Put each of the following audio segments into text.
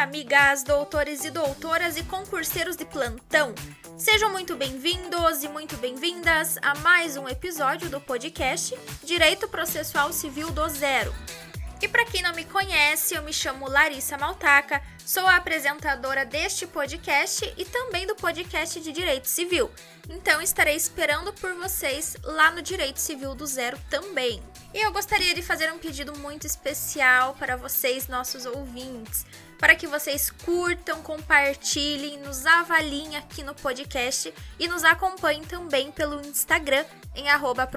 amigas, doutores e doutoras e concurseiros de plantão. Sejam muito bem-vindos e muito bem-vindas a mais um episódio do podcast Direito Processual Civil do Zero. E para quem não me conhece, eu me chamo Larissa Maltaca, sou a apresentadora deste podcast e também do podcast de Direito Civil. Então estarei esperando por vocês lá no Direito Civil do Zero também. E eu gostaria de fazer um pedido muito especial para vocês, nossos ouvintes, para que vocês curtam, compartilhem, nos avaliem aqui no podcast e nos acompanhem também pelo Instagram em arroba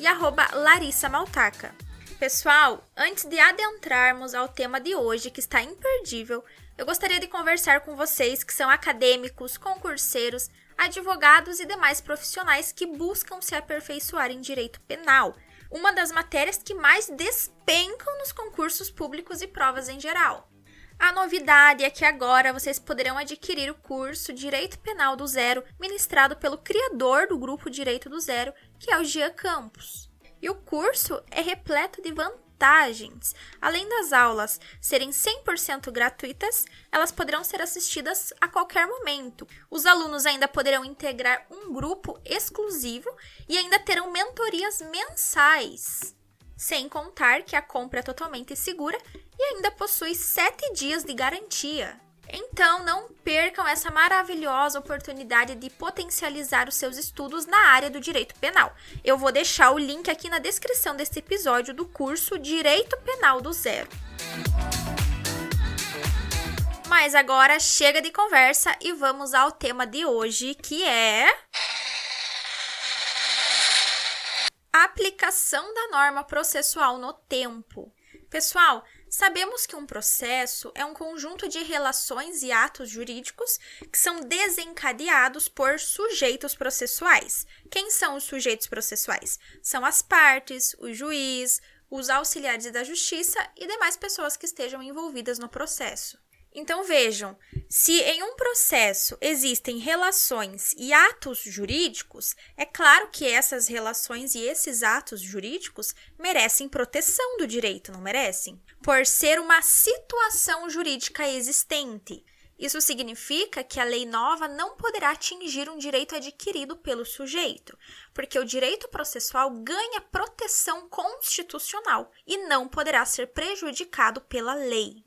e arroba Larissa. Pessoal, antes de adentrarmos ao tema de hoje, que está imperdível, eu gostaria de conversar com vocês que são acadêmicos, concurseiros, advogados e demais profissionais que buscam se aperfeiçoar em direito penal, uma das matérias que mais despencam nos concursos públicos e provas em geral. A novidade é que agora vocês poderão adquirir o curso Direito Penal do Zero, ministrado pelo criador do grupo Direito do Zero, que é o Gia Campos. E o curso é repleto de vantagens vantagens. Além das aulas serem 100% gratuitas, elas poderão ser assistidas a qualquer momento. Os alunos ainda poderão integrar um grupo exclusivo e ainda terão mentorias mensais. Sem contar que a compra é totalmente segura e ainda possui 7 dias de garantia. Então, não percam essa maravilhosa oportunidade de potencializar os seus estudos na área do direito penal. Eu vou deixar o link aqui na descrição deste episódio do curso Direito Penal do Zero. Mas agora chega de conversa e vamos ao tema de hoje, que é aplicação da norma processual no tempo. Pessoal, Sabemos que um processo é um conjunto de relações e atos jurídicos que são desencadeados por sujeitos processuais. Quem são os sujeitos processuais? São as partes, o juiz, os auxiliares da justiça e demais pessoas que estejam envolvidas no processo. Então vejam, se em um processo existem relações e atos jurídicos, é claro que essas relações e esses atos jurídicos merecem proteção do direito, não merecem? Por ser uma situação jurídica existente. Isso significa que a lei nova não poderá atingir um direito adquirido pelo sujeito, porque o direito processual ganha proteção constitucional e não poderá ser prejudicado pela lei.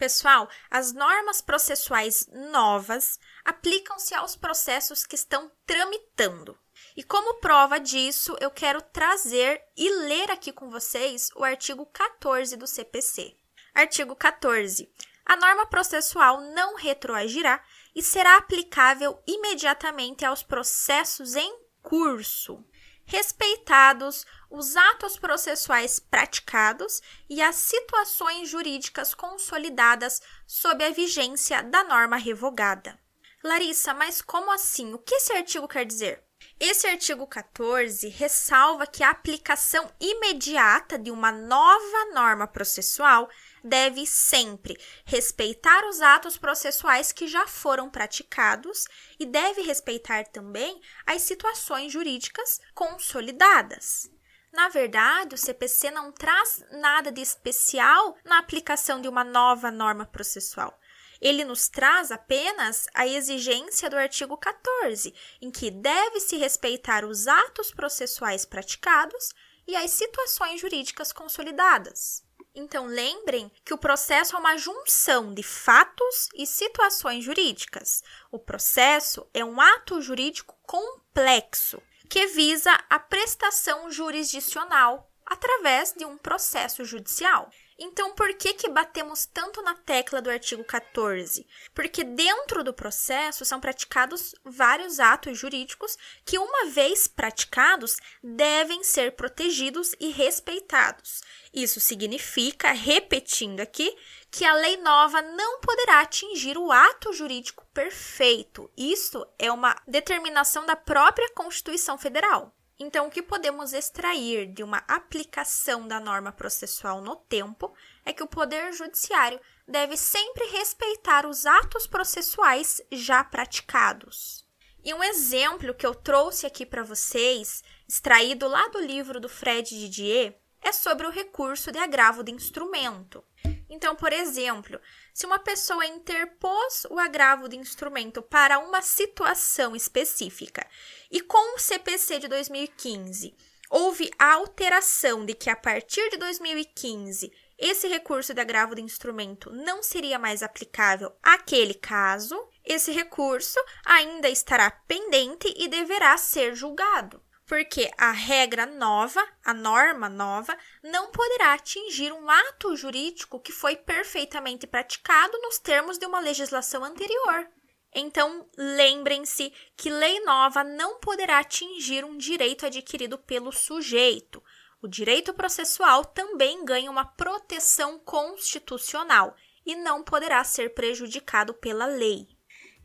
Pessoal, as normas processuais novas aplicam-se aos processos que estão tramitando. E como prova disso, eu quero trazer e ler aqui com vocês o artigo 14 do CPC. Artigo 14. A norma processual não retroagirá e será aplicável imediatamente aos processos em curso respeitados os atos processuais praticados e as situações jurídicas consolidadas sob a vigência da norma revogada. Larissa, mas como assim? O que esse artigo quer dizer? Esse artigo 14 ressalva que a aplicação imediata de uma nova norma processual deve sempre respeitar os atos processuais que já foram praticados e deve respeitar também as situações jurídicas consolidadas. Na verdade, o CPC não traz nada de especial na aplicação de uma nova norma processual. Ele nos traz apenas a exigência do artigo 14, em que deve-se respeitar os atos processuais praticados e as situações jurídicas consolidadas. Então, lembrem que o processo é uma junção de fatos e situações jurídicas. O processo é um ato jurídico complexo que visa a prestação jurisdicional através de um processo judicial. Então, por que que batemos tanto na tecla do artigo 14? Porque dentro do processo são praticados vários atos jurídicos que, uma vez praticados, devem ser protegidos e respeitados. Isso significa, repetindo aqui, que a lei nova não poderá atingir o ato jurídico perfeito. Isso é uma determinação da própria Constituição Federal. Então, o que podemos extrair de uma aplicação da norma processual no tempo é que o Poder Judiciário deve sempre respeitar os atos processuais já praticados. E um exemplo que eu trouxe aqui para vocês, extraído lá do livro do Fred Didier, é sobre o recurso de agravo de instrumento. Então, por exemplo, se uma pessoa interpôs o agravo do instrumento para uma situação específica e com o CPC de 2015 houve a alteração de que a partir de 2015 esse recurso de agravo do instrumento não seria mais aplicável àquele caso, esse recurso ainda estará pendente e deverá ser julgado porque a regra nova, a norma nova, não poderá atingir um ato jurídico que foi perfeitamente praticado nos termos de uma legislação anterior. Então, lembrem-se que lei nova não poderá atingir um direito adquirido pelo sujeito. O direito processual também ganha uma proteção constitucional e não poderá ser prejudicado pela lei.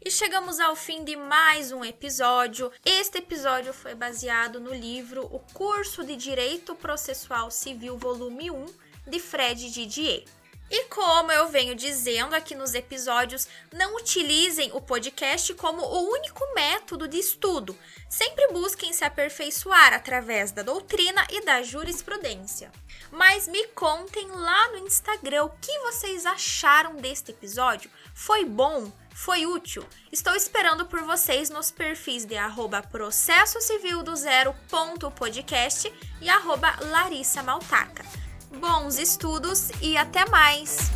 E chegamos ao fim de mais um episódio. Este episódio foi baseado no livro O Curso de Direito Processual Civil, volume 1, de Fred Didier. E como eu venho dizendo aqui nos episódios, não utilizem o podcast como o único método de estudo. Sempre busquem se aperfeiçoar através da doutrina e da jurisprudência. Mas me contem lá no Instagram o que vocês acharam deste episódio. Foi bom? Foi útil? Estou esperando por vocês nos perfis de arroba e arroba Larissa Maltaca. Bons estudos e até mais!